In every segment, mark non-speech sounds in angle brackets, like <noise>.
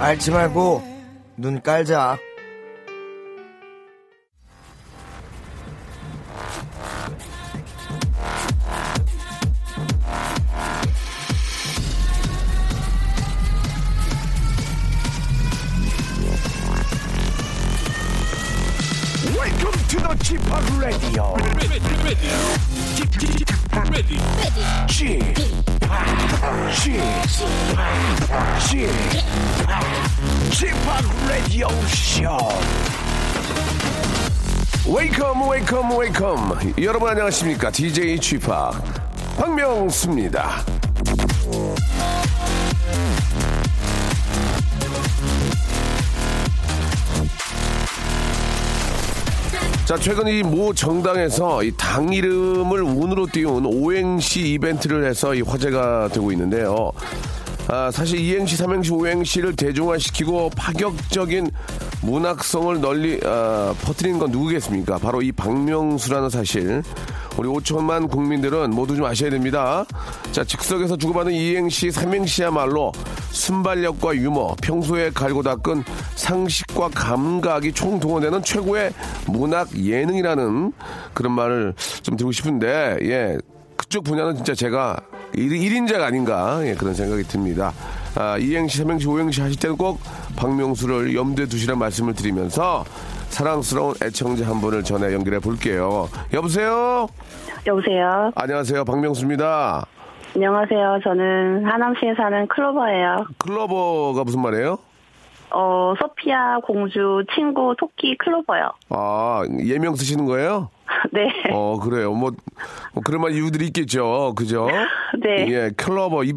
앓지 말고 눈 깔자. 여러분 안녕하십니까? DJ Chip 박명수입니다. 자, 최근 이 모 정당에서 이 당 이름을 운으로 띄운 오행시 이벤트를 해서 이 화제가 되고 있는데요. 아, 사실 이행시, 삼행시, 오행시를 대중화시키고 파격적인 문학성을 널리 아, 퍼뜨린 건 누구겠습니까? 바로 이 박명수라는 사실. 우리 5천만 국민들은 모두 좀 아셔야 됩니다. 자, 즉석에서 주고받은 이행시, 삼행시야말로 순발력과 유머, 평소에 갈고 닦은 상식과 감각이 총동원되는 최고의 문학 예능이라는 그런 말을 좀 드리고 싶은데, 예. 그쪽 분야는 진짜 제가 1, 인자가 아닌가, 예, 그런 생각이 듭니다. 아, 이행시, 삼행시, 오행시 하실 때는 꼭 박명수를 염두에 두시란 말씀을 드리면서 사랑스러운 애청자 한 분을 전에 연결해 볼게요. 여보세요? 여보세요. 안녕하세요. 박명수입니다. 안녕하세요. 저는 하남시에 사는 클로버예요. 클로버가 무슨 말이에요? 어, 소피아 공주 친구 토끼 클로버요. 아, 예명 쓰시는 거예요? <laughs> 네. 어, 그래요. 뭐, 뭐 그럴 만한 이유들이 있겠죠. 그죠? <laughs> 네. 예, 클로버. 이,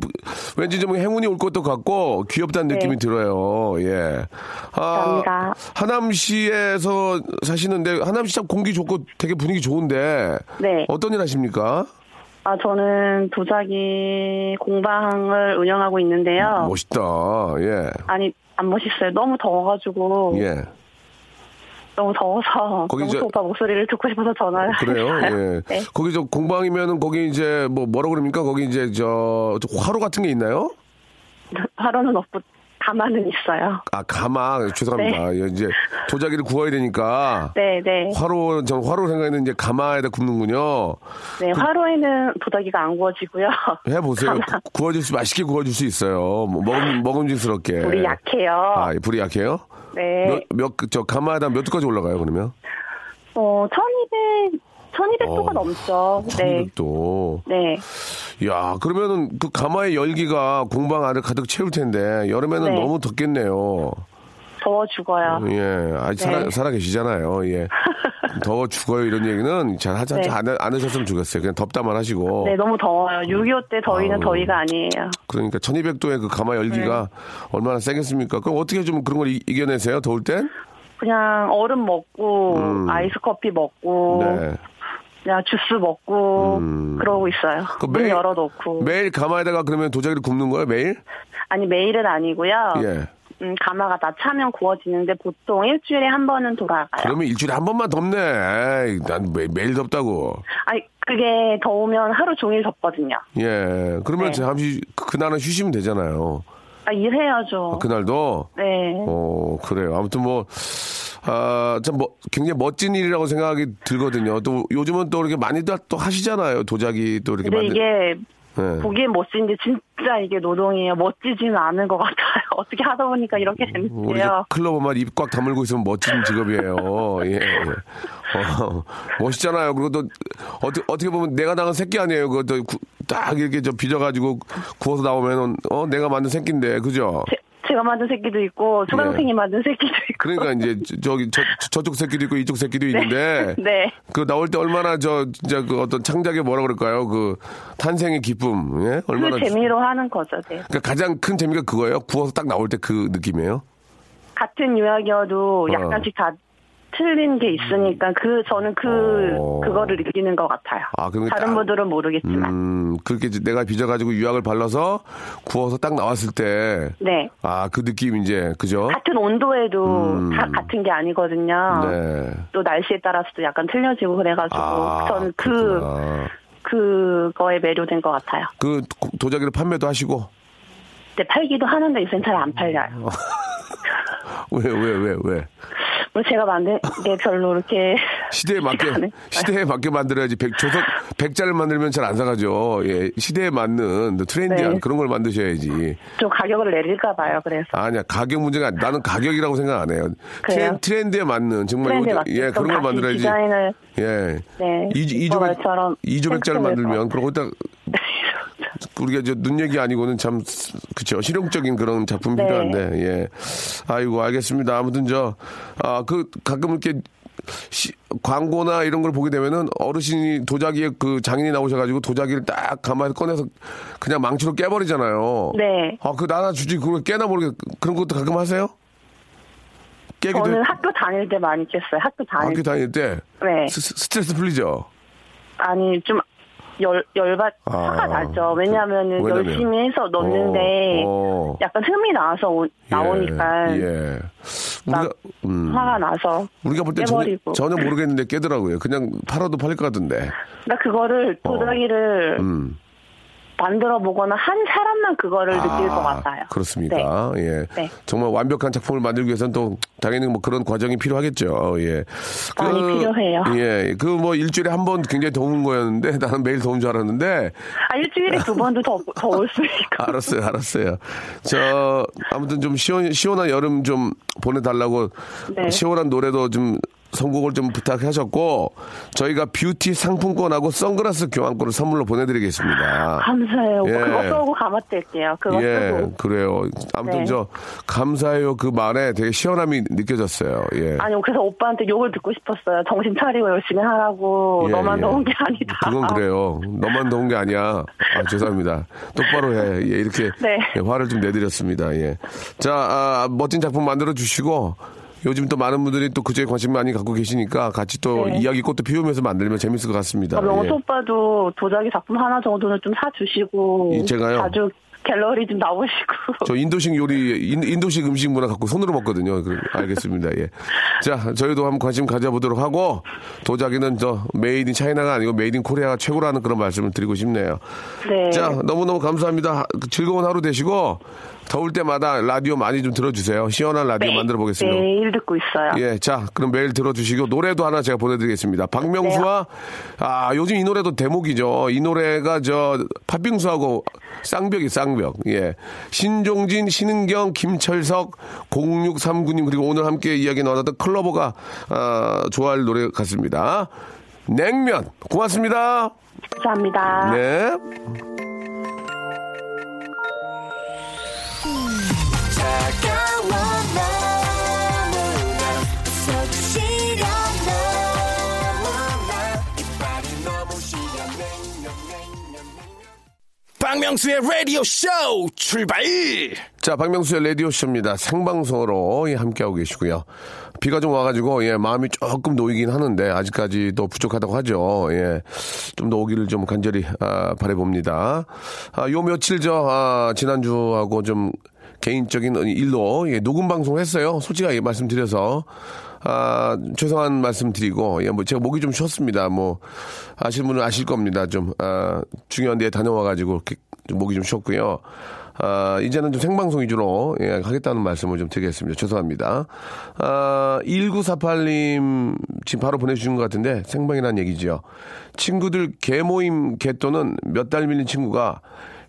왠지 좀 행운이 올 것도 같고 귀엽다는 네. 느낌이 들어요. 예. 아, 감사합니다. 하남시에서 사시는데 하남시 참 공기 좋고 되게 분위기 좋은데 네. 어떤 일 하십니까? 아, 저는 도자기 공방을 운영하고 있는데요. 멋있다. 예. 아니, 안 멋있어요. 너무 더워가지고. 예. 너무 더워서. 거기 저- 오빠 목소리를 듣고 싶어서 전화를. 그래요? 했어요. 예. <laughs> 네. 거기 저 공방이면은 거기 이제 뭐 뭐라 그럽니까? 거기 이제 저 화로 같은 게 있나요? 하루는 없고, 가만은 있어요. 아, 가마. 죄송합니다. 예, 이제 도자기를 구워야 되니까. 네, 네. 화로, 전 화로 생각했는데 이제 가마에다 굽는군요. 네, 화로에는 도자기가 안 구워지고요. <laughs> 해 보세요. 구- 구워줄 수, 맛있게 구워줄 수 있어요. 뭐 먹음, 먹음직스럽게. 불이 약해요. 아, 예, 불이 약해요? 네. 몇, 몇, 그, 저 가마에다 몇 도까지 올라가요, 그러면? 어, 1200, 1200도가 어, 넘죠. 네. 300도. 네. 야, 그러면은 그 가마의 열기가 공방 안을 가득 채울 텐데, 여름에는 네. 너무 덥겠네요. 더워 죽어요. 예, 아직 살아, 네. 살아 계시잖아요. 예. <laughs> 더워 죽어요. 이런 얘기는 잘 하지 네. 안, 안 하셨으면 좋겠어요. 그냥 덥다만 하시고. 네, 너무 더워요. 6.25 때 더위는 아우. 더위가 아니에요. 그러니까 1200도의 그 가마 열기가 네. 얼마나 세겠습니까? 그럼 어떻게 좀 그런 걸 이- 이겨내세요? 더울 땐? 그냥 얼음 먹고, 음. 아이스 커피 먹고, 네. 그냥 주스 먹고, 음. 그러고 있어요. 그문 매일- 열어놓고. 매일 가마에다가 그러면 도자기를 굽는 거예요? 매일? 아니, 매일은 아니고요. 예. 음, 가마가 다 차면 구워지는데 보통 일주일에 한 번은 돌아가요. 그러면 일주일에 한 번만 덥네. 에이, 난 매, 매일 덥다고. 아니, 그게 더우면 하루 종일 덥거든요. 예. 그러면 네. 잠시 그- 그날은 쉬시면 되잖아요. 아, 일해야죠. 그날도? 네. 어, 그래요. 아무튼 뭐, 아, 참, 뭐, 굉장히 멋진 일이라고 생각이 들거든요. 또 요즘은 또 이렇게 많이들 또 하시잖아요. 도자기 또 이렇게 만들. 이게 예. 보기엔 멋진데 진짜 이게 노동이에요. 멋지지는 않은 것 같아요. <laughs> 어떻게 하다 보니까 이렇게 우리 됐는데요. 저 클로버만 입 꽉 다물고 있으면 멋진 직업이에요. 예, <laughs> 예. 어, 멋있잖아요. 그리고 또 어떻게, 어떻게 보면 내가 낳은 새끼 아니에요. 그것도 구- 딱 이렇게 저 빚어가지고 구워서 나오면은 어 내가 만든 새끼인데 그죠? 제, 제가 만든 새끼도 있고 초등생이 예. 만든 새끼도 있고. 그러니까 이제 저- 저기 저, 저쪽 새끼도 있고 이쪽 새끼도 있는데 <laughs> 네. 그 나올 때 얼마나 저 진짜 그 어떤 창작의 뭐라 그럴까요? 그 탄생의 기쁨, 예? 얼마나 그 재미로 하는 거죠. 네. 그러니까 가장 큰 재미가 그거예요. 구워서 딱 나올 때 그 느낌이에요. 같은 유학이어도 어. 약간씩 다 틀린 게 있으니까 그 저는 그 어. 그거를 느끼는 것 같아요. 아, 다른 딱- 분들은 모르겠지만. 음, 그렇게 내가 빚어 가지고 유약을 발라서 구워서 딱 나왔을 때, 네. 아, 그 느낌 이제, 그죠? 같은 온도에도 음. 다 같은 게 아니거든요. 네. 또 날씨에 따라서도 약간 틀려지고 그래 가지고 아, 저는 그 그렇구나. 그거에 매료된 것 같아요. 그 도- 도자기를 판매도 하시고, 근데 팔기도 하는데 요새는 잘 안 팔려요. <laughs> 왜, 왜, 왜, 왜? 뭐 제가 만든 게 별로 이렇게 시대에 맞게. <laughs> 시대에 맞게 만들어야지. 백, 조석, 백자를 만들면 잘 안 사가죠. 예. 시대에 맞는 트렌디한 네. 그런 걸 만드셔야지. 좀 가격을 내릴까 봐요. 그래서 아니야, 가격 문제가, 나는 가격이라고 생각 안 해요. 그래요? 트렌, 드에 맞는, 정말, 트렌드에 이거- 예, 좀 그런 걸 만들어야지. 디자인을 예. 네, 이조 이조백 이조백자를 생각해낼 만들면 것 그러고 딱 우리가 이제 눈 얘기 아니고는 참 그쵸 실용적인 그런 작품이 네. 필요한데 예 아이고 알겠습니다 아무튼 저 아 그 가끔 이렇게 시- 광고나 이런 걸 보게 되면은 어르신이 도자기에 그 장인이 나오셔가지고 도자기를 딱 가만히 꺼내서 그냥 망치로 깨버리잖아요. 네. 아그 나나 주지 그걸 깨나 모르게 그런 것도 가끔 하세요? 깨기도 저는 해? 학교 다닐 때 많이 깼어요. 학교 다닐 학교 때. 다닐 때 네. 스, 스트레스 풀리죠. 아니 좀 열, 열받, 아, 화가 나죠. 왜냐하면은 왜냐면? 열심히 해서 넣는데 어, 어. 약간 흠이 나와서 오- 나오니까 예. 예. 우리가 막 음, 화가 나서 우리가 볼때 전혀. 전혀 모르겠는데 깨더라고요. 그냥 팔아도 팔릴 것 같은데. 나 그거를 도자기를 음. 만들어 보거나 한 사람만 그거를 느낄 것 같아요. 아, 그렇습니까? 예. 네. 정말 완벽한 작품을 만들기 위해서는 또 당연히 뭐 그런 과정이 필요하겠죠. 예. 많이 필요해요. 예. 그 뭐 일주일에 한 번 굉장히 더운 거였는데 <laughs> 나는 매일 더운 줄 알았는데 아, 일주일에 두 번도 더, 더올수 있고. <laughs> 알았어요, 알았어요. 저 아무튼 좀 시원 시원한 여름 좀 보내달라고 네. 시원한 노래도 좀 선곡을 좀 부탁하셨고 저희가 뷰티 상품권하고 선글라스 교환권을 선물로 보내드리겠습니다. 감사해요. 예. 그거 쓰고 감아뜰게요. 그거 예, 쓰고. 그래요. 아무튼 네. 저 감사해요 그 말에 되게 시원함이 느껴졌어요. 예. 아니, 그래서 오빠한테 욕을 듣고 싶었어요. 정신 차리고 열심히 하라고. 예, 너만 예. 더운 게 아니다. 그건 그래요. 너만 더운 게 아니야. 아, 죄송합니다. 똑바로 해. 예, 이렇게 네. 예, 화를 좀 내드렸습니다. 예. 자, 아, 멋진 작품 만들어 주시고 요즘 또 많은 분들이 또 그쪽에 관심 많이 갖고 계시니까 같이 또 네. 이야기 꽃도 피우면서 만들면 재밌을 것 같습니다. 아, 명수 예. 오빠도 도자기 작품 하나 정도는 좀 사주시고. 이 제가요? 자주 갤러리 좀 나오시고. <laughs> 저 인도식 요리, 인, 인도식 음식 문화 갖고 손으로 먹거든요. 그, 알겠습니다. 예. 자, 저희도 한번 관심 가져보도록 하고, 도자기는 저 made in China가 아니고 made in Korea가 최고라는 그런 말씀을 드리고 싶네요. 네. 자, 너무너무 감사합니다. 하- 즐거운 하루 되시고, 더울 때마다 라디오 많이 좀 들어주세요. 시원한 라디오 네. 만들어 보겠습니다. 매일 듣고 있어요. 예, 자, 그럼 매일 들어주시고, 노래도 하나 제가 보내드리겠습니다. 박명수와, 아, 요즘 이 노래도 대목이죠. 이 노래가 저, 팥빙수하고 쌍벽이 쌍벽. 예. 신종진, 신은경, 김철석, 0639님, 그리고 오늘 함께 이야기 나눴던 클로버가, 아, 좋아할 노래 같습니다. 냉면. 고맙습니다. 감사합니다. 네. 박명수의 라디오 쇼 출발! 자, 박명수의 라디오 쇼입니다. 생방송으로 예, 함께하고 계시고요. 비가 좀 와가지고, 예, 마음이 조금 놓이긴 하는데, 아직까지도 부족하다고 하죠. 예, 좀 더 오기를 좀 간절히, 아, 바라봅니다. 아, 요 며칠 저, 아, 지난주하고 좀 개인적인 일로, 예, 녹음 방송 했어요. 솔직하게 말씀드려서. 아, 죄송한 말씀 드리고, 예, 뭐, 제가 목이 좀 쉬었습니다. 뭐, 아실 분은 아실 겁니다. 좀, 아, 중요한 데에 다녀와가지고, 좀 목이 좀 쉬었고요. 아, 이제는 좀 생방송 위주로, 예, 하겠다는 말씀을 좀 드리겠습니다. 죄송합니다. 아, 1948님, 지금 바로 보내주신 것 같은데, 생방이라는 얘기지요. 친구들 개모임 개또는 몇 달 밀린 친구가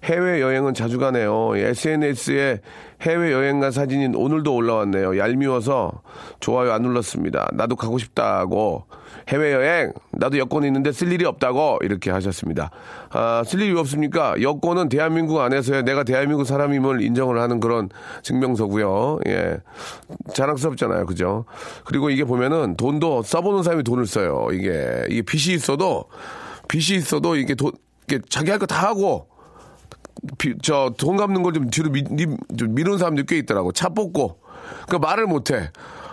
해외 여행은 자주 가네요. SNS에 해외 여행 간 사진이 오늘도 올라왔네요. 얄미워서 좋아요 안 눌렀습니다. 나도 가고 싶다고 해외 여행 나도 여권 있는데 쓸 일이 없다고 이렇게 하셨습니다. 아, 쓸 일이 없습니까? 여권은 대한민국 안에서의 내가 대한민국 사람임을 인정을 하는 그런 증명서고요. 예. 자랑스럽잖아요. 그죠? 그리고 이게 보면은 돈도 써보는 사람이 돈을 써요. 이게 이게 빚이 있어도 빚이 있어도 이게 돈 이게 자기 할 거 다 하고 저돈 갚는 걸 좀 뒤로 미, 미, 좀 미루는 사람들이 꽤 있더라고. 차 뽑고. 그 말을 못 해.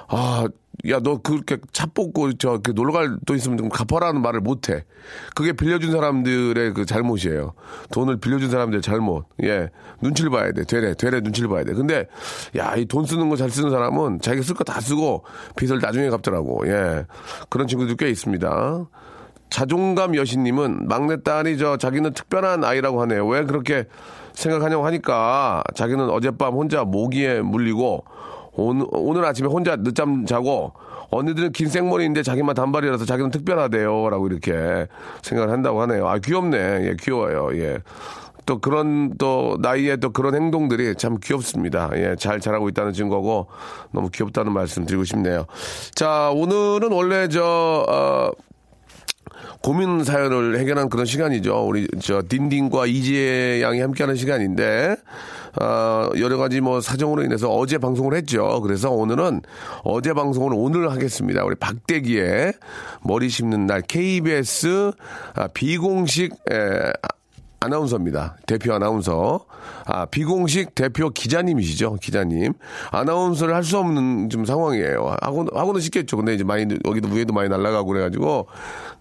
아, 야, 너 그렇게 차 뽑고 저그 놀러 갈 돈 있으면 좀 갚아라는 말을 못 해. 그게 빌려준 사람들의 그 잘못이에요. 돈을 빌려준 사람들의 잘못. 예. 눈치를 봐야 돼. 되래, 되래 눈치를 봐야 돼. 근데 야, 이 돈 쓰는 거 잘 쓰는 사람은 자기가 쓸 거 다 쓰고 빚을 나중에 갚더라고. 예. 그런 친구들 꽤 있습니다. 자존감 여신님은 막내딸이 저 자기는 특별한 아이라고 하네요. 왜 그렇게 생각하냐고 하니까 자기는 어젯밤 혼자 모기에 물리고 오늘, 오늘 아침에 혼자 늦잠 자고 언니들은 긴 생머리인데 자기만 단발이라서 자기는 특별하대요. 라고 이렇게 생각을 한다고 하네요. 아, 귀엽네. 예, 귀여워요. 예. 또 그런 또 나이에 또 그런 행동들이 참 귀엽습니다. 예, 잘 자라고 있다는 증거고 너무 귀엽다는 말씀 드리고 싶네요. 자, 오늘은 원래 저, 어, 고민 사연을 해결한 그런 시간이죠. 우리 저 딘딘과 이지혜 양이 함께하는 시간인데 어, 여러 가지 뭐 사정으로 인해서 어제 방송을 했죠. 그래서 오늘은 어제 방송을 오늘 하겠습니다. 우리 박대기의 머리 심는 날 KBS 아, 비공식 에, 아나운서입니다. 대표 아나운서. 아, 비공식 대표 기자님이시죠. 기자님. 아나운서를 할 수 없는 좀 상황이에요. 하고, 하고는 쉽겠죠. 근데 이제 많이, 여기도 위에도 많이 날아가고 그래가지고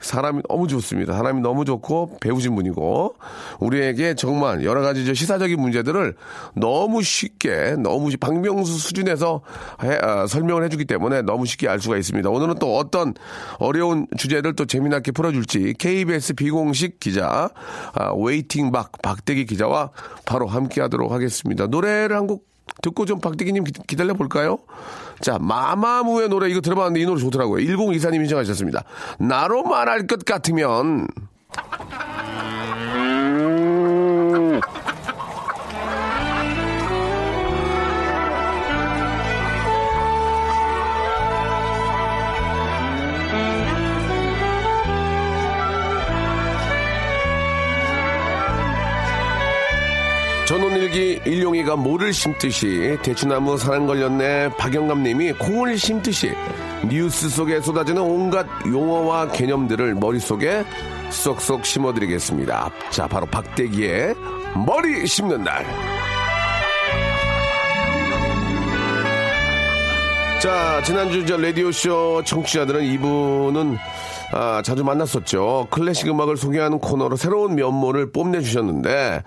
사람이 너무 좋습니다. 사람이 너무 좋고 배우신 분이고 우리에게 정말 여러 가지 저 시사적인 문제들을 너무 쉽게 너무 쉽- 박명수 수준에서 해- 아, 설명을 해주기 때문에 너무 쉽게 알 수가 있습니다. 오늘은 또 어떤 어려운 주제를 또 재미나게 풀어줄지 KBS 비공식 기자 아, waiting 박 박대기 기자와 바로 함께 하도록 하겠습니다. 노래를 한 곡 듣고 좀 박대기님 기- 기다려 볼까요? 자, 마마무의 노래 이거 들어봤는데 이 노래 좋더라고요. 1024님 신청하셨습니다. 나로 말할 것 같으면 일용이가 모를 심듯이 대추나무 사랑 걸렸네 박영감님이 콩을 심듯이 뉴스 속에 쏟아지는 온갖 용어와 개념들을 머릿속에 쏙쏙 심어드리겠습니다. 자 바로 박대기의 머리 심는 날. 자, 지난주 저 라디오쇼 청취자들은 이분은 아, 자주 만났었죠. 클래식 음악을 소개하는 코너로 새로운 면모를 뽐내주셨는데,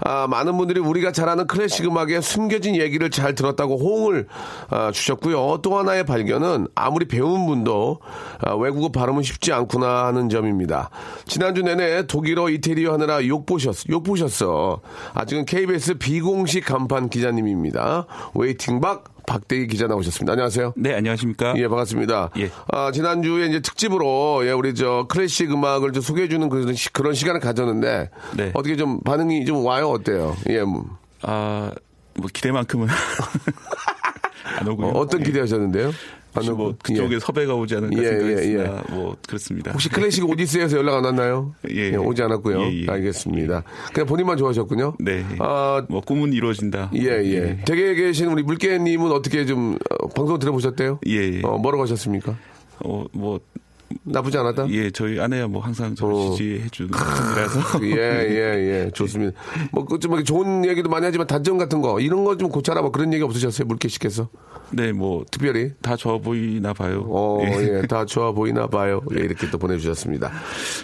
아, 많은 분들이 우리가 잘 아는 클래식 음악의 숨겨진 얘기를 잘 들었다고 호응을 아, 주셨고요. 또 하나의 발견은 아무리 배운 분도 아, 외국어 발음은 쉽지 않구나 하는 점입니다. 지난주 내내 독일어 이태리어 하느라 욕 보셨어. 욕 보셨어. 아직은 KBS 비공식 간판 기자님입니다. 웨이팅박 박대기 기자 나오셨습니다. 안녕하세요. 네, 안녕하십니까? 예, 반갑습니다. 예. 아, 지난주에 이제 특집으로, 예, 우리 저 클래식 음악을 좀 소개해주는 그런, 시- 그런 시간을 가졌는데, 네. 어떻게 좀 반응이 좀 와요? 어때요? 예, 뭐, 아, 뭐 기대만큼은 <laughs> 안 오고요. 어, 떤 예. 기대하셨는데요? 혹시 뭐 그쪽에 예. 섭외가 오지 않을까 예, 생각했으나 뭐 그렇습니다. 혹시 클래식 오디세이에서 연락 안 왔나요? <laughs> 예, 예. 오지 않았고요. 예, 예. 알겠습니다. 그냥 본인만 좋아하셨군요. 네. 아, 뭐 꿈은 이루어진다. 예, 예. 댁에 계신 우리 물개님은 어떻게 좀, 어, 방송 들어보셨대요? 예, 예. 어, 뭐라고 하셨습니까? 어, 뭐 나쁘지 않았다? 예, 저희 아내야 뭐 항상 저를 어. 지지해 주는 분이라서 <laughs> 예, 예, 예. 좋습니다. 뭐, 그, 좀, 좋은 얘기도 많이 하지만 단점 같은 거, 이런 거 좀 고쳐라, 뭐 그런 얘기 없으셨어요? 물개 씨께서? 네, 뭐다 특별히? 좋아 보이나 봐요. 어, 예, 다 좋아 보이나 봐요. 예, 이렇게 또 보내 주셨습니다.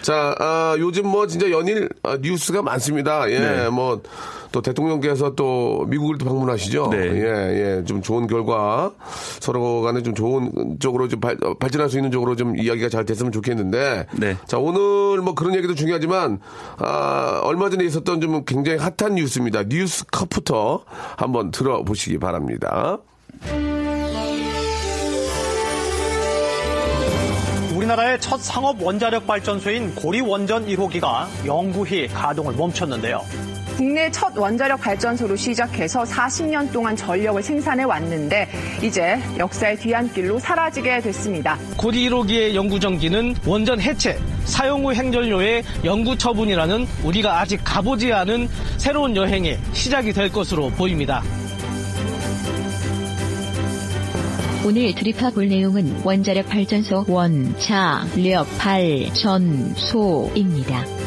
자, 아, 요즘 뭐 진짜 연일 아, 뉴스가 많습니다. 예, 네. 뭐, 또 대통령께서 또 미국을 또 방문하시죠. 네. 예, 예, 좀 좋은 결과 서로 간에 좀 좋은 쪽으로 좀 발, 어, 발전할 수 있는 쪽으로 좀 이야기가 잘 됐으면 좋겠는데. 네. 자, 오늘 뭐 그런 얘기도 중요하지만, 아, 얼마 전에 있었던 좀 굉장히 핫한 뉴스입니다. 뉴스 컵부터 한번 들어보시기 바랍니다. 우리나라의 첫 상업 원자력 발전소인 고리 원전 1호기가 영구히 가동을 멈췄는데요. 국내 첫 원자력 발전소로 시작해서 40년 동안 전력을 생산해 왔는데 이제 역사의 뒤안길로 사라지게 됐습니다. 고리 1호기의 영구전기는 원전 해체, 사용 후 행전료의 영구 처분이라는 우리가 아직 가보지 않은 새로운 여행의 시작이 될 것으로 보입니다. 오늘 드립화 볼 내용은 원자력 발전소 원자력 발전소입니다.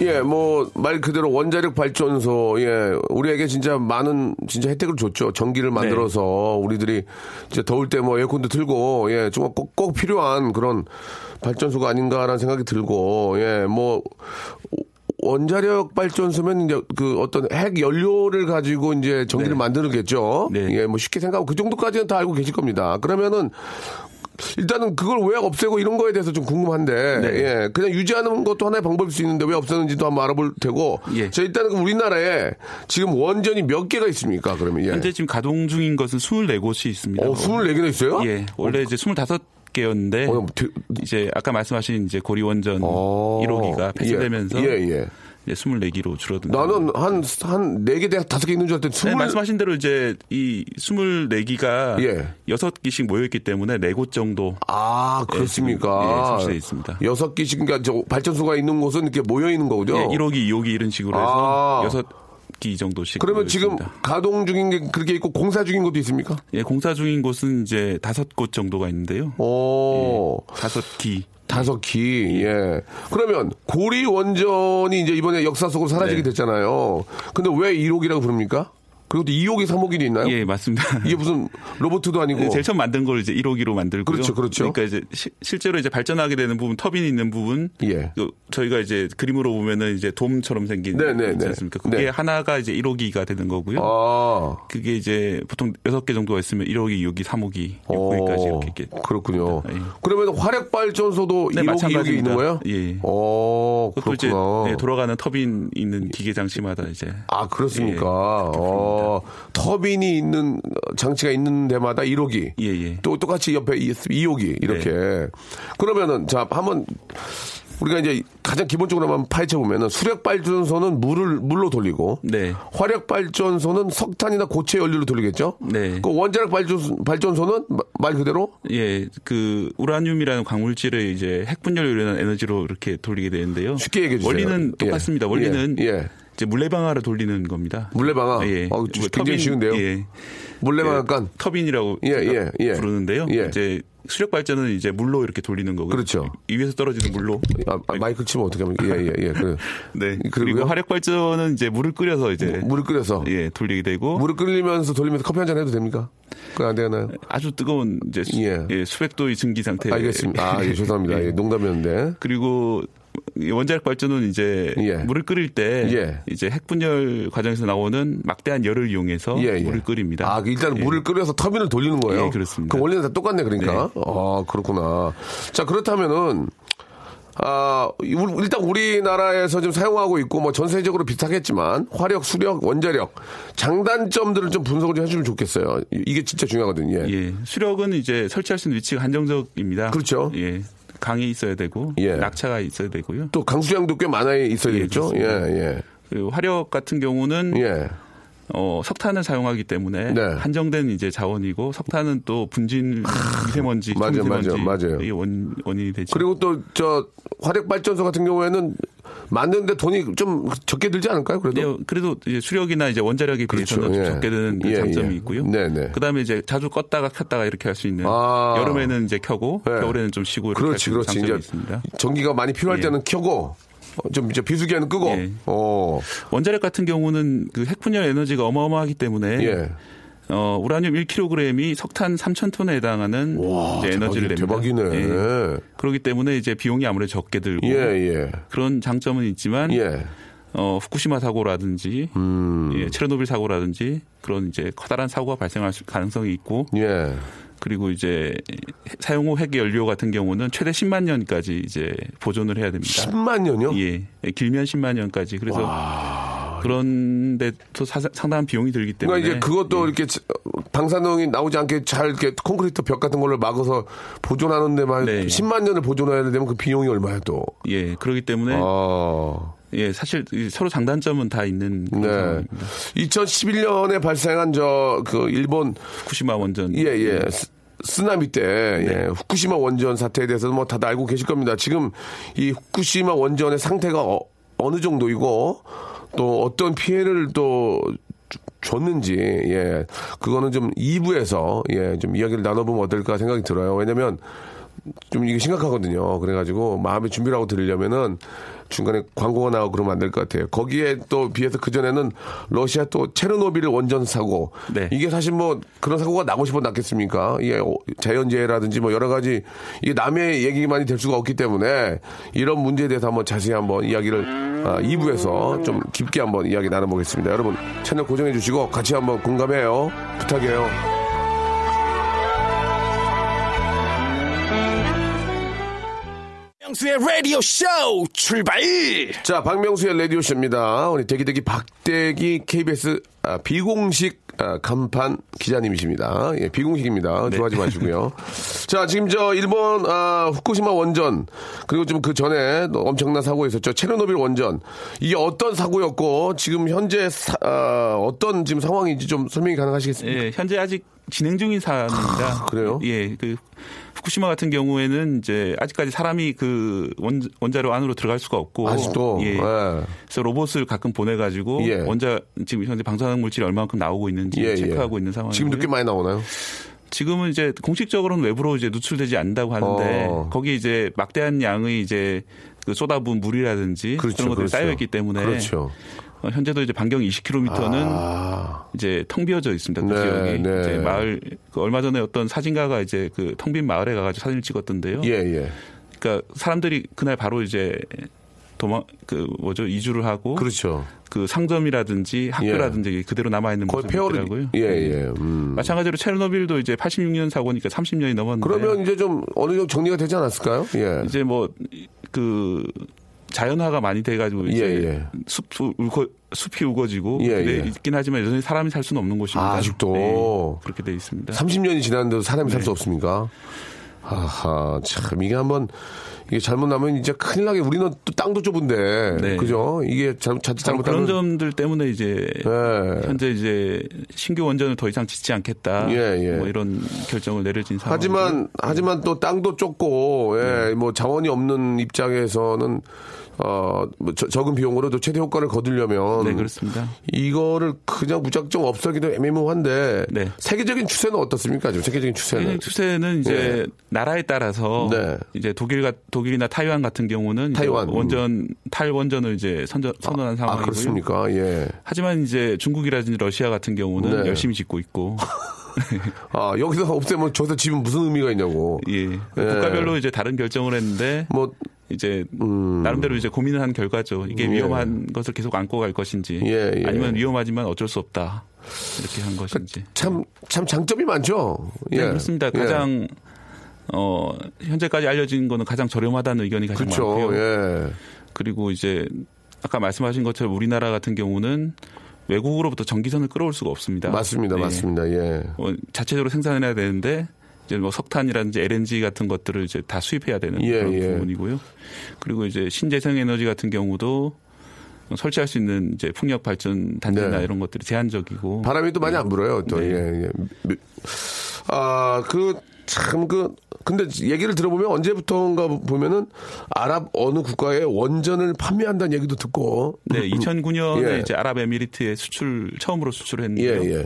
예, 뭐, 말 그대로 원자력 발전소, 예, 우리에게 진짜 많은, 진짜 혜택을 줬죠. 전기를 만들어서, 우리들이 이제 더울 때 뭐 에어컨도 틀고, 예, 정말 꼭, 꼭 필요한 그런 발전소가 아닌가라는 생각이 들고, 예, 뭐, 원자력 발전소면 이제 그 어떤 핵 연료를 가지고 이제 전기를 네. 만드는겠죠. 네. 예, 뭐 쉽게 생각하고 그 정도까지는 다 알고 계실 겁니다. 그러면은 일단은 그걸 왜 없애고 이런 거에 대해서 좀 궁금한데 네. 예 그냥 유지하는 것도 하나의 방법일 수 있는데 왜 없애는지도 한번 알아볼 테고 예. 자 일단은 우리나라에 지금 원전이 몇 개가 있습니까 그러면 예. 현재 지금 가동 중인 것은 24곳이 있습니다. 어 24개나 있어요? 예. 원래 이제 25 개였는데 어, 되- 이제 아까 말씀하신 이제 고리 원전 어. 1호기가 폐쇄되면서 예, 예. 이제 24기로 줄어든 나는 한한 네개 다섯 개 있는 줄 알았더니 네, 스물 말씀하신 대로 이제 이 24기가 예. 여섯 기씩 모여 있기 때문에 네곳 정도 아 예, 그렇습니까? 설치되어 있습니다. 여섯 개씩 그러니까 저 발전소가 있는 곳은 이렇게 모여 있는 거죠. 예, 1호기, 2호기 이런 식으로 아. 해서 여섯 기 정도씩 그러면 지금 있습니다. 가동 중인 게 그렇게 있고 공사 중인 것도 있습니까? 예, 공사 중인 곳은 이제 다섯 곳 정도가 있는데요. 오. 다섯 기. 다섯 기, 예. 그러면 고리 원전이 이제 이번에 역사 속으로 사라지게 네. 됐잖아요. 근데 왜 1호기라고 부릅니까? 그리고 또 2호기, 3호기도 있나요? 예, 맞습니다. 이게 무슨 로봇도 아니고. 네, 제일 처음 만든 걸 이제 1호기로 만들고요. 그렇죠, 그렇죠. 그러니까 이제 시- 실제로 이제 발전하게 되는 부분, 터빈이 있는 부분, 예. 그 저희가 이제 그림으로 보면은 이제 돔처럼 생긴 네, 네, 있지 네. 않습니까? 그게 네. 하나가 이제 1호기가 되는 거고요. 아. 그게 이제 보통 여섯 개 정도가 있으면 1호기, 2호기, 3호기, 6호기까지 어, 이렇게. 이렇게 그렇군요. 예. 그러면 화력 발전소도 네, 1호기, 2호기 마찬가지입니다. 있는 거예요? 예. 어, 이제 그렇구나. 네, 돌아가는 터빈 있는 기계 장치마다 이제 아, 그렇습니까? 예, 어, 터빈이 있는 어, 장치가 있는 데마다 1호기. 예, 예. 또 똑같이 옆에 2호기 이렇게. 그러면은 자, 한번 우리가 이제 가장 기본적으로 한번 파헤쳐 보면은 수력 발전소는 물을 물로 돌리고 네. 화력 발전소는 석탄이나 고체 연료로 돌리겠죠? 네. 그 원자력 발전 발전소는 마- 말 그대로 예, 그 우라늄이라는 광물질을 이제 핵분열로 일어난 에너지로 이렇게 돌리게 되는데요. 쉽게 얘기해 주세요. 원리는 예. 똑같습니다. 원리는 예, 예. 이제 물레방아를 돌리는 겁니다. 물레방아. 예. 어, 뭐 굉장히 쉬운데요. 예. 물레방앗간 예, 터빈이라고 예, 예, 예. 부르는데요. 예. 이제 수력 발전은 이제 물로 이렇게 돌리는 거고요. 그렇죠. 이 위에서 떨어지는 물로. 아, 아, 마이크 치면 어떻게 하면 예, 예, 예. 그, <laughs> 네. 그리고 화력 발전은 이제 물을 끓여서 이제 물을 끓여서 예, 돌리게 되고 물을 끓이면서 돌리면서 커피 한 잔 해도 됩니까? 그건 안 되나요? 아주 뜨거운 이제 수, 예. 예. 수백 도의 증기 상태. 알겠습니다. 아, 예, 죄송합니다. 예, 농담이었는데. 그리고 이 원자력 발전은 이제 예. 물을 끓일 때 예. 이제 핵분열 과정에서 나오는 막대한 열을 이용해서 예, 예. 물을 끓입니다. 아, 일단 예. 물을 끓여서 터빈을 돌리는 거예요? 예, 그렇습니다. 그 원리는 다 똑같네, 그러니까. 아, 그렇구나. 자, 그렇다면은, 아, 우- 일단 우리나라에서 좀 사용하고 있고, 뭐 전 세계적으로 비슷하겠지만, 화력, 수력, 원자력, 장단점들을 좀 분석을 좀 해주면 좋겠어요. 이- 이게 진짜 중요하거든요. 예. 예. 수력은 이제 설치할 수 있는 위치가 한정적입니다. 그렇죠. 예. 강이 있어야 되고 예. 낙차가 있어야 되고요. 또 강수량도 꽤 많아 있어야 예, 되겠죠? 예, 그렇습니다. 예. 그리고 화력 같은 경우는 예. 어, 석탄을 사용하기 때문에 네. 한정된 이제 자원이고 석탄은 또 분진 미세먼지, 맞아요, 초미세먼지 맞아요, 맞아요. 이게 원, 원인이 되죠. 그리고 또 저 화력 발전소 같은 경우에는 만드는데 돈이 좀 적게 들지 않을까요? 그래도 네, 그래도 이제 수력이나 이제 원자력에 비해서는 그렇죠. 좀 예. 적게 드는 그 예, 장점이 예. 있고요. 네네. 그다음에 이제 자주 껐다가 켰다가 이렇게 할 수 있는 아. 여름에는 이제 켜고 예. 겨울에는 좀 쉬고 이렇게 그렇지, 할 그렇지. 장점이 있습니다. 전기가 많이 필요할 예. 때는 켜고 어, 좀 이제 비수기에는 끄고. 예. 어. 원자력 같은 경우는 그 핵분열 에너지가 어마어마하기 때문에 예. 어, 우라늄 1kg이 석탄 3,000톤에 해당하는 와, 이제 에너지를 냅니다. 대박이네. 예. 그렇기 때문에 이제 비용이 아무래도 적게 들고 예, 예. 그런 장점은 있지만 예. 어, 후쿠시마 사고라든지 음. 예, 체르노빌 사고라든지 그런 이제 커다란 사고가 발생할 수- 가능성이 있고 예. 그리고 이제 사용 후 핵 연료 같은 경우는 최대 10만 년까지 이제 보존을 해야 됩니다. 10만 년요? 예, 길면 10만 년까지. 그래서 그런데 또 사- 상당한 비용이 들기 때문에 그러니까 이제 그것도 예. 이렇게 지- 방사능이 나오지 않게 잘 이렇게 콘크리트 벽 같은 걸로 막아서 보존하는 데만 네. 10만 년을 보존해야 되면 그 비용이 얼마야 또. 예, 그렇기 때문에 아. 예, 사실 이 서로 장단점은 다 있는 그런 네. 상황입니다. 2011년에 발생한 저 그 일본 후쿠시마 원전 예, 예. 스- 쓰나미 때, 예, 후쿠시마 원전 사태에 대해서는 뭐 다들 알고 계실 겁니다. 지금 이 후쿠시마 원전의 상태가 어, 느 정도이고 또 어떤 피해를 또 주- 줬는지, 예, 그거는 좀 2부에서, 예, 좀 이야기를 나눠보면 어떨까 생각이 들어요. 왜냐면 좀 이게 심각하거든요. 그래가지고 마음의 준비를 하고 들으려면은 중간에 광고가 나오고 그러면 안 될 것 같아요. 거기에 또 비해서 그전에는 러시아 또 체르노빌 원전 사고. 네. 이게 사실 뭐 그런 사고가 나고 싶어 났겠습니까? 이게 어, 자연재해라든지 뭐 여러 가지 이게 남의 얘기만이 될 수가 없기 때문에 이런 문제에 대해서 한번 자세히 한번 이야기를 아, 2부에서 좀 깊게 한번 이야기 나눠보겠습니다. 여러분 채널 고정해 주시고 같이 한번 공감해요. 부탁해요. 박명수의 라디오 쇼 출발! 자, 박명수의 라디오 쇼입니다. 우리 대기대기 박대기 KBS 아, 비공식 아, 간판 기자님이십니다. 예, 비공식입니다. 좋아하지 마시고요. <laughs> 자, 지금 저 일본 아, 후쿠시마 원전 그리고 좀 그 전에 엄청난 사고 있었죠. 체르노빌 원전 이게 어떤 사고였고 지금 현재 사- 아, 어떤 지금 상황인지 좀 설명이 가능하시겠습니까? 예, 현재 아직 진행 중인 사안입니다. 그래요? 예, 그 후쿠시마 같은 경우에는 이제 아직까지 사람이 그 원, 원자로 안으로 들어갈 수가 없고 아직도 예. 예. 그래서 로봇을 가끔 보내가지고 예. 원자 지금 현재 방사능 물질이 얼마만큼 나오고 있는지 예, 예. 체크하고 있는 상황이고요. 지금도 꽤 많이 나오나요? 지금은 이제 공식적으로는 외부로 이제 누출되지 않는다고 하는데 어. 거기 이제 막대한 양의 이제 그 쏟아부은 물이라든지 그렇죠, 그런 것들이 그렇죠. 쌓여 있기 때문에 그렇죠. 어, 현재도 이제 반경 20km는 아, 이제 텅 비어져 있습니다. 그 네, 지역이 네. 이제 마을 그 얼마 전에 어떤 사진가가 이제 그 텅 빈 마을에 가가지고 사진을 찍었던데요. 예, 예. 그러니까 사람들이 그날 바로 이제 도망 그 뭐죠 이주를 하고 그렇죠. 그 상점이라든지 학교라든지 그대로 남아 있는 거의 모습이 폐허를 있더라고요. 예, 예. 음. 마찬가지로 체르노빌도 이제 86년 사고니까 30년이 넘었는데 그러면 이제 좀 어느 정도 정리가 되지 않았을까요? 예. 이제 뭐 그 자연화가 많이 돼가지고 이제 예, 예. 숲 우거, 숲이 우거지고 예, 예. 있긴 하지만 여전히 사람이 살 수는 없는 곳입니다. 아, 아직도? 네, 그렇게 돼 있습니다. 30년이 지났는데도 사람이 살 네. 수 없습니까? 하하, 참, 이게 한번, 이게 잘못 나면 이제 큰일 나게 우리는 또 땅도 좁은데. 네. 그죠? 이게 잘못, 자칫 바로 잘못하면. 그런 점들 때문에 이제 예. 현재 이제 신규 원전을 더 이상 짓지 않겠다. 예, 예. 뭐 이런 결정을 내려진 상황. 하지만, 하지만 또 땅도 좁고, 네. 예, 뭐 자원이 없는 입장에서는, 어, 뭐 저- 적은 비용으로도 최대 효과를 거두려면. 네 그렇습니다. 이거를 그냥 무작정 없애기도 애매모호한데. 네. 세계적인 추세는 어떻습니까? 지금 세계적인 추세는. 세계 추세는 이제 예. 나라에 따라서 네. 이제 독일과 독일이나 타이완 같은 경우는 타이완. 원전 탈원전을 이제 선전, 선언한 아, 상황이고요. 그렇습니까? 예. 하지만 이제 중국이라든지 러시아 같은 경우는 네. 열심히 짓고 있고 <laughs> 아, 여기서 없애면 저기서 집은 무슨 의미가 있냐고. 예. 국가별로 이제 다른 결정을 했는데 뭐, 이제 음. 나름대로 이제 고민을 한 결과죠. 이게 예. 위험한 것을 계속 안고 갈 것인지 예, 예. 아니면 위험하지만 어쩔 수 없다 이렇게 한 것인지. 참, 참 장점이 많죠. 예. 네, 그렇습니다. 예. 가장 어 현재까지 알려진 거는 가장 저렴하다는 의견이 가장 그렇죠. 많고요. 예. 그리고 이제 아까 말씀하신 것처럼 우리나라 같은 경우는 외국으로부터 전기선을 끌어올 수가 없습니다. 맞습니다. 네. 맞습니다. 예. 어, 자체적으로 생산해야 되는데 이제 뭐 석탄이라든지 LNG 같은 것들을 이제 다 수입해야 되는 예, 그런 예. 부분이고요. 그리고 이제 신재생 에너지 같은 경우도 설치할 수 있는 이제 풍력 발전 단지나 네. 이런 것들이 제한적이고 바람이 또 많이 안 불어요. 또, 네. 예, 예. 미- 아, 그, 참, 그, 근데 얘기를 들어보면 언제부터인가 보면은 아랍 어느 국가에 원전을 판매한다는 얘기도 듣고. 네, 2009년에 예. 이제 아랍에미리트에 수출 처음으로 수출을 예, 했는데요.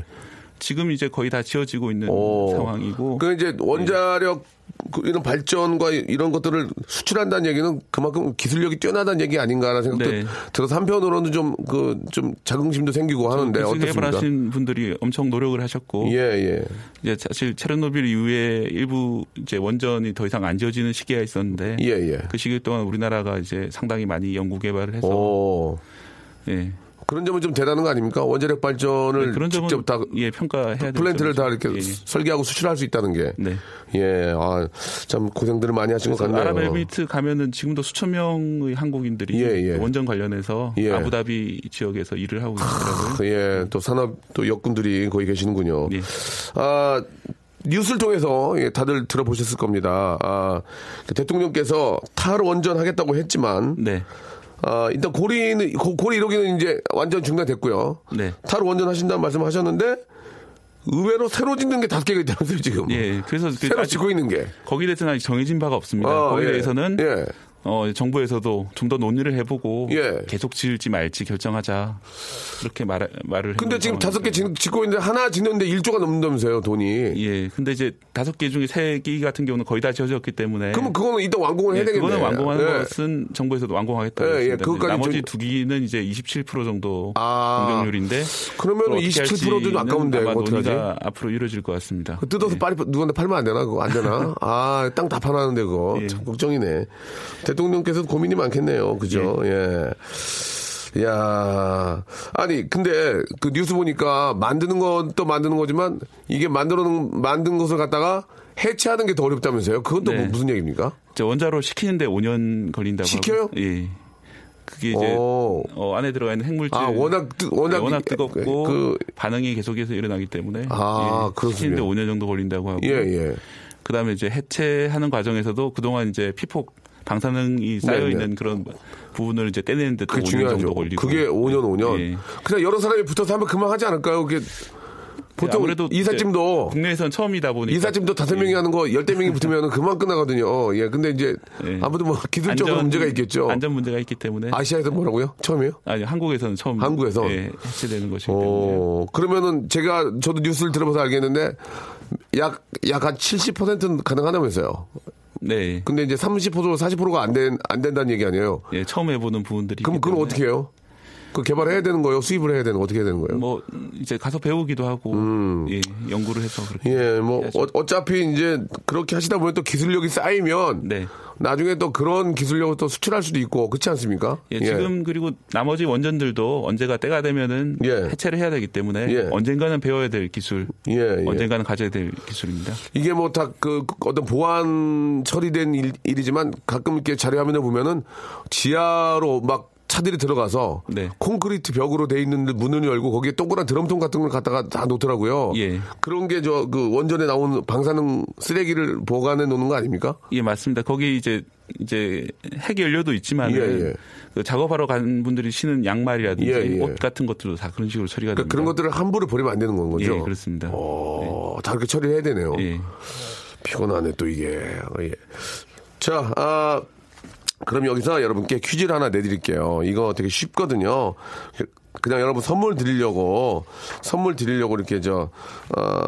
예. 지금 이제 거의 다 지어지고 있는 오. 상황이고 그 이제 원자력 그 이런 발전과 이런 것들을 수출한다는 얘기는 그만큼 기술력이 뛰어나다는 얘기 아닌가라는 생각도 네. 들어서 한편으로는 좀 그좀 자긍심도 생기고 하는데 어떻습니까? 하신 분들이 엄청 노력을 하셨고 예, 예. 이제 사실 체르노빌 이후에 일부 이제 원전이 더 이상 안 지어지는 시기가 있었는데 예, 예. 그 시기 동안 우리나라가 이제 상당히 많이 연구 개발을 해서 오. 예. 그런 점은 좀 대단한 거 아닙니까? 원자력 발전을 네, 그런 점은 직접 다 예, 평가해야 될 플랜트를 다 이렇게 점이죠. 예. 설계하고 수출할 수 있다는 게. 네. 예, 아, 참 고생들을 많이 하신 것 같네요. 아랍에미리트 가면은 지금도 수천 명의 한국인들이 예, 예. 원전 관련해서 예. 아부다비 지역에서 일을 하고 있더라고요. 예, 또 산업 또 역군들이 거기 계시는군요. 예. 아, 뉴스를 통해서 예, 다들 들어보셨을 겁니다. 아, 그 대통령께서 탈원전 하겠다고 했지만, 네. 아, 일단 고리는, 고, 고리 1호기는 이제 완전 중단됐고요. 네. 탈원전 하신다는 말씀 하셨는데, 의외로 새로 짓는 게 다섯 개가 있다면서요, 지금. 예. 그래서 그 새로 짓고 있는 게. 거기에 대해서는 아직 정해진 바가 없습니다. 아, 거기에 예. 대해서는 예. 어, 정부에서도 좀 더 논의를 해보고 예. 계속 지을지 말지 결정하자 그렇게 말, 말을 근데 지금 다섯 개. 짓- 짓고 있는데 하나 짓는데 1조가 넘는다면서요, 돈이. 예, 근데 이제 다섯 개 중에 세 개 같은 경우는 거의 다 지어졌기 때문에 그러면 그거는 일단 완공을 해야 예, 되겠네. 그거는 완공하는 예. 것은 정부에서도 완공하겠다고 예, 예. 그것까지 나머지 좀- 두 기는 이제 27% 정도 아. 공정률인데 그러면 그걸 어떻게 27%도 좀 할지는 아까운데, 아마? 논의가 앞으로 이루어질 것 같습니다. 그 뜯어서 예. 빨리 누구한테 팔면 안 되나? 그거 안 되나? <laughs> 아, 땅다 파놨는데 그거. 예. 참 걱정이네. 대통령께서 고민이 많겠네요. 그죠? 예. 야 아니, 근데 그 뉴스 보니까 만드는 것도 만드는 거지만 이게 만들어 놓은, 만든 것을 갖다가 해체하는 게 더 어렵다면서요? 그건 또 네. 뭐 무슨 얘기입니까? 원자로 시키는데 5년 걸린다고 시켜요? 하고, 예. 그게 이제 오. 어, 안에 들어가 있는 핵물질 아, 워낙 뜨- 워낙 네, 워낙 뜨겁고 그- 반응이 계속해서 일어나기 때문에 아, 예. 시키는데 5년 정도 걸린다고 하고 예, 예. 그다음에 이제 해체하는 과정에서도 그동안 이제 피폭 방사능이 쌓여 네, 네. 있는 그런 부분을 이제 떼내는 데 또 그게 5년 중요하죠. 정도 걸리고 그게 5년, 5년. 예. 그냥 여러 사람이 붙어서 하면 그만 하지 않을까요? 그게 보통 아무래도 이삿짐도 국내에선 처음이다 보니까 이삿짐도 다섯 명이 예. 하는 거 열대 명이 붙으면 그만 끝나거든요. 예. 근데 이제 예. 아무도 뭐 기술적으로 안전- 문제가 있겠죠. 안전 문제가 있기 때문에 아시아에서 뭐라고요? 처음이에요? 아니 한국에서는 처음 한국에서? 예, 해체되는 것이기 때문에 어, 그러면은 제가 저도 뉴스를 들어봐서 알겠는데 약, 약 한 70%는 가능하다면서요. 네. 근데 이제 30% 40%가 안 된, 안 된다는 얘기 아니에요. 예, 처음 해보는 부분들이 그럼 그건 어떻게 해요? 그 개발해야 되는 거예요? 수입을 해야 되는 거 어떻게 해야 되는 거예요? 뭐 이제 가서 배우기도 하고 예, 연구를 해서 그렇게 음. 예, 뭐 해야죠. 어, 어차피 이제 그렇게 하시다 보면 또 기술력이 쌓이면 네. 나중에 또 그런 기술력을 또 수출할 수도 있고 그렇지 않습니까? 예, 지금 그리고 나머지 원전들도 언제가 때가 되면은 예. 해체를 해야 되기 때문에 예. 언젠가는 배워야 될 기술, 예, 예. 언젠가는 가져야 될 기술입니다. 이게 뭐 다 그 어떤 보안 처리된 일, 일이지만 가끔 이렇게 자료 화면에 보면은 지하로 막 차들이 들어가서 네. 콘크리트 벽으로 돼 있는 문을 열고 거기에 동그란 드럼통 같은 걸 갖다가 다 놓더라고요. 예. 그런 게 저 그 원전에 나오는 방사능 쓰레기를 보관해 놓는 거 아닙니까? 예, 맞습니다. 거기 이제 이제 핵 연료도 있지만 예, 예. 그 작업하러 간 분들이 신은 양말이라든지 예, 예. 옷 같은 것들도 다 그런 식으로 처리가 그러니까 됩니다. 그런 것들을 함부로 버리면 안 되는 건 거죠. 예, 그렇습니다. 어, 다 그렇게 처리해야 되네요. 예. 피곤하네 또 이게. 어, 예. 자, 아, 그럼 여기서 여러분께 퀴즈를 하나 내드릴게요. 이거 되게 쉽거든요. 그냥 여러분 선물 드리려고 선물 드리려고 이렇게 저 어,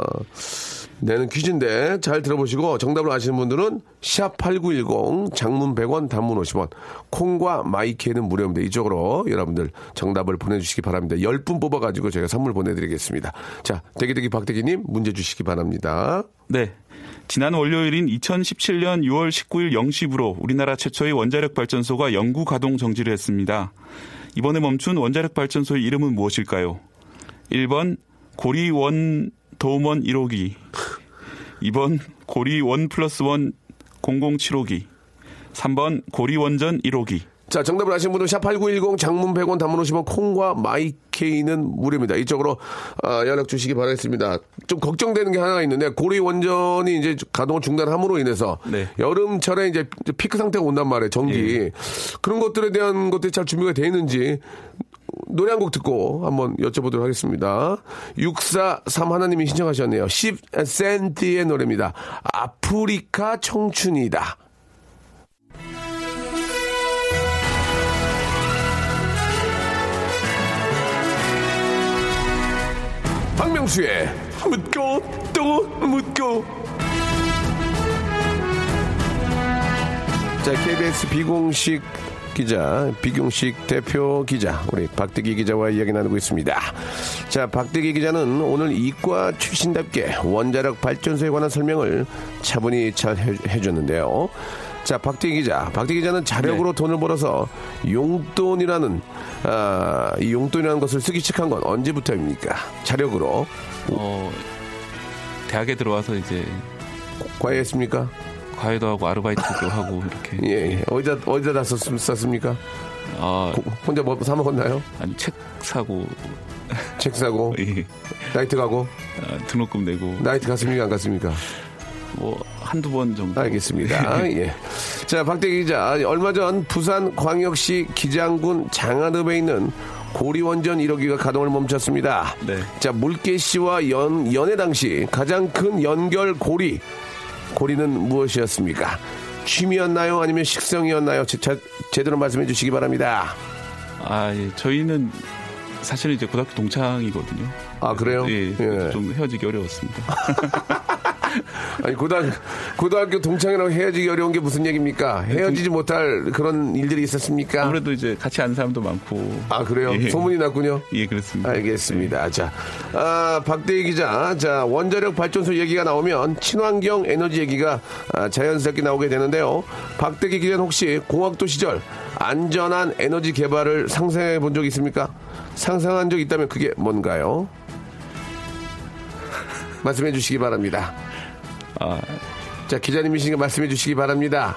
내는 퀴즈인데 잘 들어보시고 정답을 아시는 분들은 샵8910 장문 100원 단문 50원 콩과 마이케는 무료입니다. 이쪽으로 여러분들 정답을 보내주시기 바랍니다. 10분 뽑아가지고 제가 선물 보내드리겠습니다. 자 대기대기 박대기님 문제 주시기 바랍니다. 네. 지난 월요일인 2017년 6월 19일 0시부로 우리나라 최초의 원자력 발전소가 영구 가동 정지를 했습니다. 이번에 멈춘 원자력 발전소의 이름은 무엇일까요? 1번 고리 원 도원 1호기 2번 고리 one plus one 0075기 3번 고리 원전 1호기 자, 정답을 아시는 분은 샵8910 장문 100원 단문 50원 콩과 마이케이는 무료입니다. 이쪽으로 아, 연락 주시기 바라겠습니다. 좀 걱정되는 게 하나 있는데 고리 원전이 이제 가동을 중단함으로 인해서 네. 여름철에 이제 피크 상태가 온단 말이에요. 전기. 그런 것들에 대한 것들이 잘 준비가 되어 있는지 노래 한 곡 듣고 한번 여쭤보도록 하겠습니다. 643 하나님이 신청하셨네요. 10센트의 노래입니다. 아프리카 청춘이다. 박명수의 묻고 또 묻고 자 KBS 비공식 기자 비공식 대표 기자 우리 박대기 기자와 이야기 나누고 있습니다. 자 박대기 기자는 오늘 이과 출신답게 원자력 발전소에 관한 설명을 차분히 잘 해, 해줬는데요. 자 박대기 기자 박대기 기자는 자력으로 돈을 벌어서 용돈이라는 아, 이 용돈이라는 것을 쓰기 시작한 건 언제부터입니까? 자력으로? 어, 대학에 들어와서 이제 과외했습니까? 과외도 하고 아르바이트도 하고 이렇게 예, 예. 어디다, 어디다 다 썼, 썼습니까? 아, 고- 혼자 뭐 사 먹었나요? 아니 책 사고 책 사고, <laughs> 예, 나이트 가고, 아, 등록금 내고 나이트 갔습니까? 안 갔습니까? 뭐 한두 번 정도 알겠습니다. <laughs> 예. 자, 박대기 기자. 얼마 전 부산 광역시 기장군 장안읍에 있는 고리원전 1호기가 가동을 멈췄습니다. 네. 자, 물개씨와 연, 연애 당시 가장 큰 연결 고리. 고리는 무엇이었습니까? 취미였나요? 아니면 식성이었나요? 제, 제, 제대로 말씀해 주시기 바랍니다. 아, 예. 저희는 사실은 이제 고등학교 동창이거든요. 아, 그래요? 예, 예. 좀 헤어지기 어려웠습니다. <laughs> 아니 고등 고등학교 동창이랑 헤어지기 어려운 게 무슨 얘기입니까? 헤어지지 못할 그런 일들이 있었습니까? 아무래도 이제 같이 아는 사람도 많고. 아 그래요? 예. 소문이 났군요. 예, 그렇습니다. 알겠습니다. 자, 아, 박대희 기자, 자 원자력 발전소 얘기가 나오면 친환경 에너지 얘기가 아, 자연스럽게 나오게 되는데요. 박대희 기자는 혹시 공학도 시절 안전한 에너지 개발을 상상해 본 적 있습니까? 상상한 적 있다면 그게 뭔가요? 말씀해 주시기 바랍니다. 아. 자, 기자님이시니까 말씀해 주시기 바랍니다.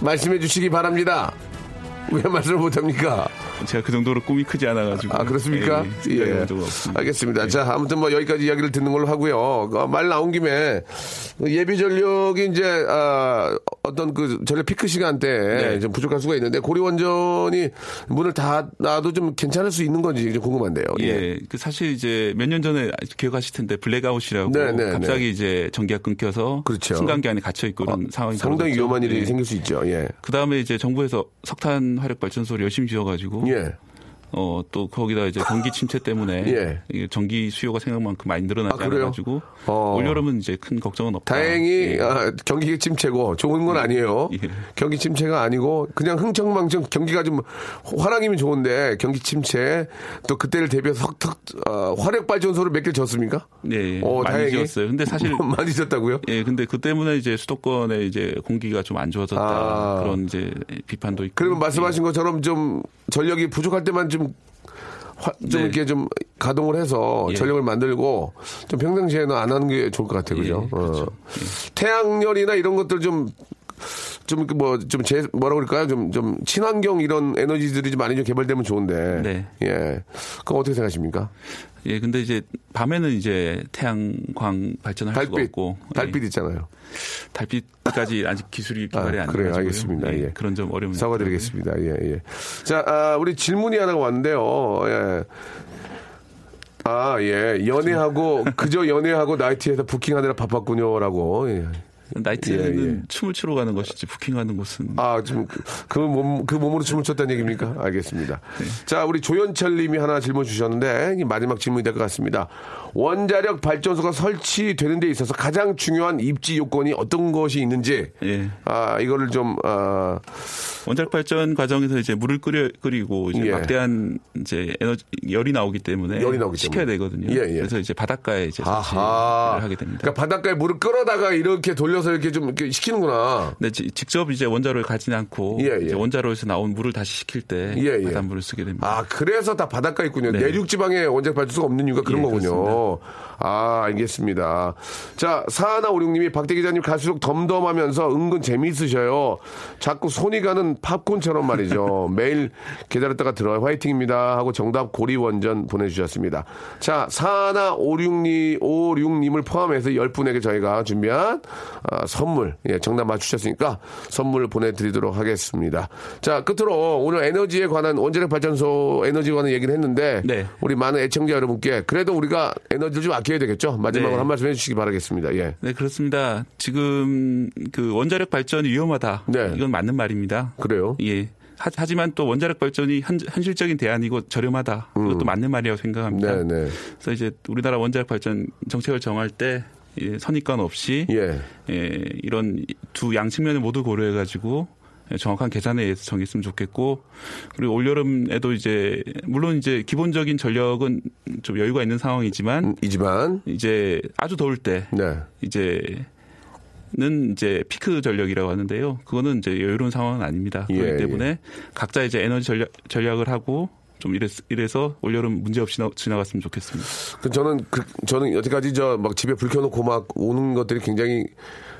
말씀해 주시기 바랍니다. 왜 말씀을 못합니까? 제가 그 정도로 꿈이 크지 않아가지고. 아, 그렇습니까? 예, 예. 예. 알겠습니다. 자, 아무튼 뭐 여기까지 이야기를 듣는 걸로 하고요. 어, 말 나온 김에 예비 전력이 이제, 아, 어떤 그 전력 피크 시간대에 네. 좀 부족할 수가 있는데 고리원전이 문을 닫아도 좀 괜찮을 수 있는 건지 좀 궁금한데요. 예, 그 사실 이제 몇 년 전에 기억하실 텐데 블랙아웃이라고 네, 네, 갑자기 이제 전기가 끊겨서 그렇죠. 승강기 안에 갇혀 있고 이런 상황이 상당히 벌어졌죠. 위험한 일이 예. 생길 수 있죠. 예. 그 다음에 이제 정부에서 석탄 화력 발전소를 열심히 지어가지고 예. 어 또 거기다 이제 경기 침체 때문에 <laughs> 예. 전기 수요가 생각만큼 많이 늘어나지 아? 않아가지고 어. 올여름은 이제 큰 걱정은 없다. 다행히 예. 아, 경기 침체고 좋은 건 아니에요. 예. 경기 침체가 아니고 그냥 흥청망청 경기가 좀 화랑이면 좋은데 경기 침체 또 그때를 대비해서 석탁 어, 화력 발전소를 몇 개 졌습니까? 네, 어, 많이 다행히. 지었어요. 근데 사실 <laughs> 많이 졌다고요? 예, 근데 그 때문에 이제 수도권에 이제 공기가 좀 안 좋아졌다 아. 그런 이제 비판도 있고. 그러면 말씀하신 것처럼 좀 전력이 부족할 때만 좀, 화- 좀 네. 이렇게 좀 가동을 해서 예. 전력을 만들고 좀 평상시에는 안 하는 게 좋을 것 같아요. 그죠? 예, 그렇죠. 어. 태양열이나 이런 것들 좀, 좀, 뭐, 좀, 제, 뭐라 그럴까요? 좀, 좀, 친환경 이런 에너지들이 좀 많이 좀 개발되면 좋은데. 네. 예. 그거 어떻게 생각하십니까? 예, 근데 이제 밤에는 이제 태양광 발전할 수가 달빛. 없고 달빛 예, 있잖아요. 달빛까지 아직 기술이 개발이 아, 안 그래요. 돼가지고요. 알겠습니다. 예. 그런 점 어려움이 사과드리겠습니다. 예, 예. 자, 아, 우리 질문이 하나가 왔는데요. 예. 아, 예. 연애하고, 그저 연애하고 나이트에서 부킹하느라 바빴군요라고. 예. 나이트는 예, 예. 춤을 추러 가는 것이지 부킹하는 곳은 아, 지금 그, 그 몸, 그 몸으로 춤을 췄다는 얘기입니까? 알겠습니다. 네. 자, 우리 조현철 님이 하나 질문 주셨는데, 이 마지막 질문이 될 것 같습니다. 원자력 발전소가 설치되는 데 있어서 가장 중요한 입지 요건이 어떤 것이 있는지, 예. 아, 이거를 좀, 아, 원자력 발전 과정에서 이제 물을 끓여 끓이고 이제 예. 막대한 이제 에너지 열이 나오기 때문에 열이 나오기 식혀야 때문에. 되거든요. 예, 예. 그래서 이제 바닷가에 이제 아하. 설치를 하게 됩니다. 그러니까 바닷가에 물을 끌어다가 이렇게 돌려 서 이렇게 좀 이렇게 식히는구나. 근데 지- 직접 이제 원자로를 가지는 않고 예, 예. 이제 원자로에서 나온 물을 다시 식힐 때 예, 예. 바닷물을 쓰게 됩니다. 아, 그래서 다 바닷가에 있군요. 네. 내륙 지방에 원자력 발전소가 없는 이유가 그런 예, 거군요. 아, 알겠습니다. 자, 사하나 오륙님이 박대 기자님 갈수록 덤덤하면서 은근 재미있으셔요. 자꾸 손이 가는 팝콘처럼 말이죠. <laughs> 매일 기다렸다가 들어요. 화이팅입니다. 하고 정답 고리원전 보내주셨습니다. 자, 사하나 오륙님, 오륙님을 포함해서 10분에게 저희가 준비한 아, 선물, 예, 정답 맞추셨으니까 선물 보내드리도록 하겠습니다. 자, 끝으로 오늘 에너지에 관한 원자력 발전소 에너지에 관한 얘기를 했는데 네. 우리 많은 애청자 여러분께 그래도 우리가 에너지를 좀 아껴야 되겠죠? 마지막으로 네. 한 말씀 해주시기 바라겠습니다. 예. 네, 그렇습니다. 지금 그 원자력 발전이 위험하다. 네. 이건 맞는 말입니다. 그래요? 예. 하, 하지만 또 원자력 발전이 현, 현실적인 대안이고 저렴하다. 이것도 맞는 말이라고 생각합니다. 음. 네, 네. 그래서 이제 우리나라 원자력 발전 정책을 정할 때 예, 선입관 없이 예. 예, 이런 두 양측면을 모두 고려해 가지고 예, 정확한 계산에 의해서 정했으면 좋겠고 그리고 올 여름에도 이제 물론 이제 기본적인 전력은 좀 여유가 있는 상황이지만 음, 이지만, 이제 아주 더울 때 네. 이제 는 이제 피크 전력이라고 하는데요. 그거는 이제 여유로운 상황은 아닙니다. 예, 그렇기 때문에 각자 이제 에너지 전략, 전략을 하고 좀 이래, 이래서 올여름 문제 없이 나- 지나갔으면 좋겠습니다. 그 저는 그 저는 여태까지 저 막 집에 불 켜놓고 막 오는 것들이 굉장히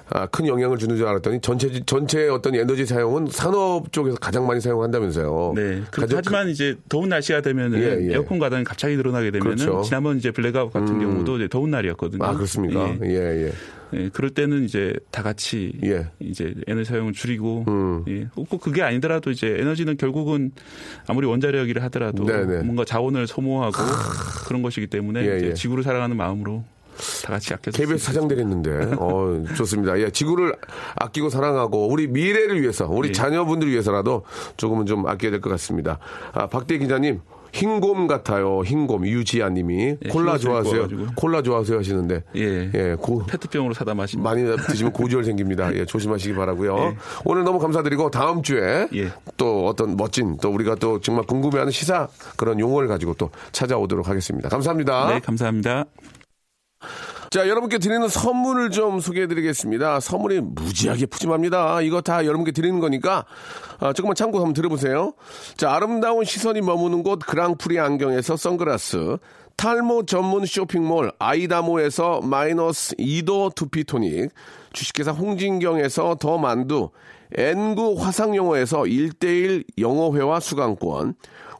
아, 큰 영향을 주는 줄 알았더니 전체 전체의 어떤 에너지 사용은 산업 쪽에서 가장 많이 사용한다면서요. 네. 그, 가장 하지만 이제 더운 날씨가 되면은 예, 예. 에어컨 가동이 갑자기 늘어나게 되면은 그렇죠. 지난번 이제 블랙아웃 같은 음. 경우도 이제 더운 날이었거든요. 아 그렇습니까? 예. 예, 예. 예, 그럴 때는 이제 다 같이 예. 이제 에너지 사용을 줄이고 음. 예. 꼭 그게 아니더라도 이제 에너지는 결국은 아무리 원자력이라 하더라도 네네. 뭔가 자원을 소모하고 그런 것이기 때문에 예, 이제 예. 지구를 사랑하는 마음으로 다 같이 아껴서 KBS 사장 되겠는데. 어, 좋습니다. 예, 지구를 아끼고 사랑하고 우리 미래를 위해서, 우리 예. 자녀분들 위해서라도 조금은 좀 아껴야 될 것 같습니다. 아, 박대 기자님. 흰곰 같아요. 흰곰. 유지아 님이. 예, 콜라 좋아하세요. 콜라 좋아하세요 하시는데. 예. 예, 고, 페트병으로 사다 마십니다. 많이 드시면 고지혈 생깁니다. 예, 조심하시기 바라고요. 예. 오늘 너무 감사드리고 다음 주에 예. 또 어떤 멋진 또 우리가 또 정말 궁금해하는 시사 그런 용어를 가지고 또 찾아오도록 하겠습니다. 감사합니다. 네, 감사합니다. 자, 여러분께 드리는 선물을 좀 소개해 드리겠습니다. 선물이 무지하게 푸짐합니다. 이거 다 여러분께 드리는 거니까, 아, 조금만 참고 한번 들어보세요. 자, 아름다운 시선이 머무는 곳 그랑프리 안경에서 선글라스, 탈모 전문 쇼핑몰 아이다모에서 마이너스 2도 두피토닉, 주식회사 홍진경에서 더 만두, N구 화상영어에서 1대1 영어회화 수강권,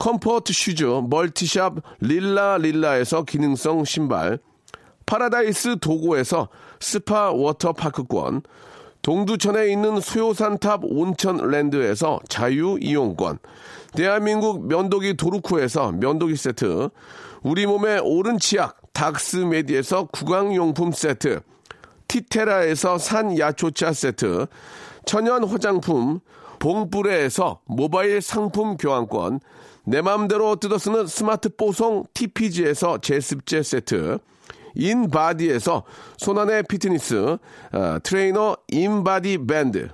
comfort shoes 멀티샵 릴라 릴라에서 기능성 신발, 파라다이스 도고에서 스파 워터파크권, 동두천에 있는 소요산탑 온천랜드에서 자유 이용권, 대한민국 면도기 도루코에서 면도기 세트, 우리 몸의 오른 치약 닥스메디에서 구강용품 세트, 티테라에서 산야초차 세트, 천연 화장품 봉뿌레에서 모바일 상품 교환권, 내 맘대로 뜯어쓰는 스마트 뽀송 TPG에서 제습제 세트, 인바디에서 손안의 피트니스 어, 트레이너 인바디 밴드,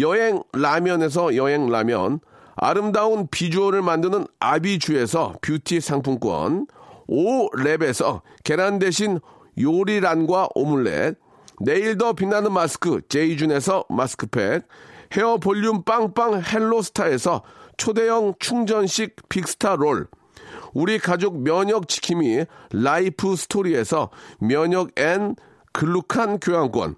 여행 라면에서 여행 라면, 아름다운 비주얼을 만드는 아비주에서 뷰티 상품권, 오랩에서 계란 대신 요리란과 오믈렛, 내일 더 빛나는 마스크 제이준에서 마스크팩, 헤어 볼륨 빵빵 헬로스타에서 초대형 충전식 빅스타 롤, 우리 가족 면역 지킴이 라이프 스토리에서 면역 앤 글루칸 교환권,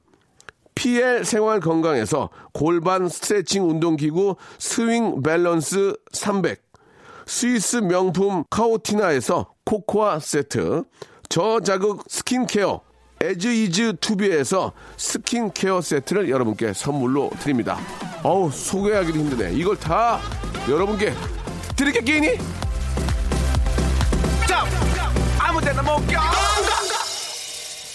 PL 생활 건강에서 골반 스트레칭 운동기구 스윙 밸런스 300, 스위스 명품 카오티나에서 코코아 세트, 저자극 스킨케어 에즈이즈 투비에서 스킨케어 세트를 여러분께 선물로 드립니다. 어우 소개하기도 힘드네. 이걸 다 여러분께 드리겠기니? 아무 데나 못 가.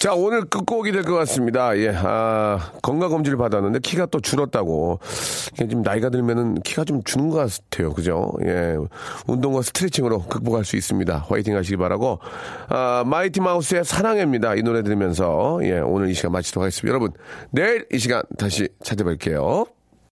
자, 오늘 끝곡이 될 것 같습니다. 예, 아, 건강검진을 받았는데 키가 또 줄었다고. 이게 지금 나이가 들면은 키가 좀 주는 것 같아요. 그죠? 예. 운동과 스트레칭으로 극복할 수 있습니다. 화이팅 하시기 바라고. 아, 마이티 마우스의 사랑해입니다. 이 노래 들으면서, 예, 오늘 이 시간 마치도록 하겠습니다. 여러분, 내일 이 시간 다시 찾아뵐게요.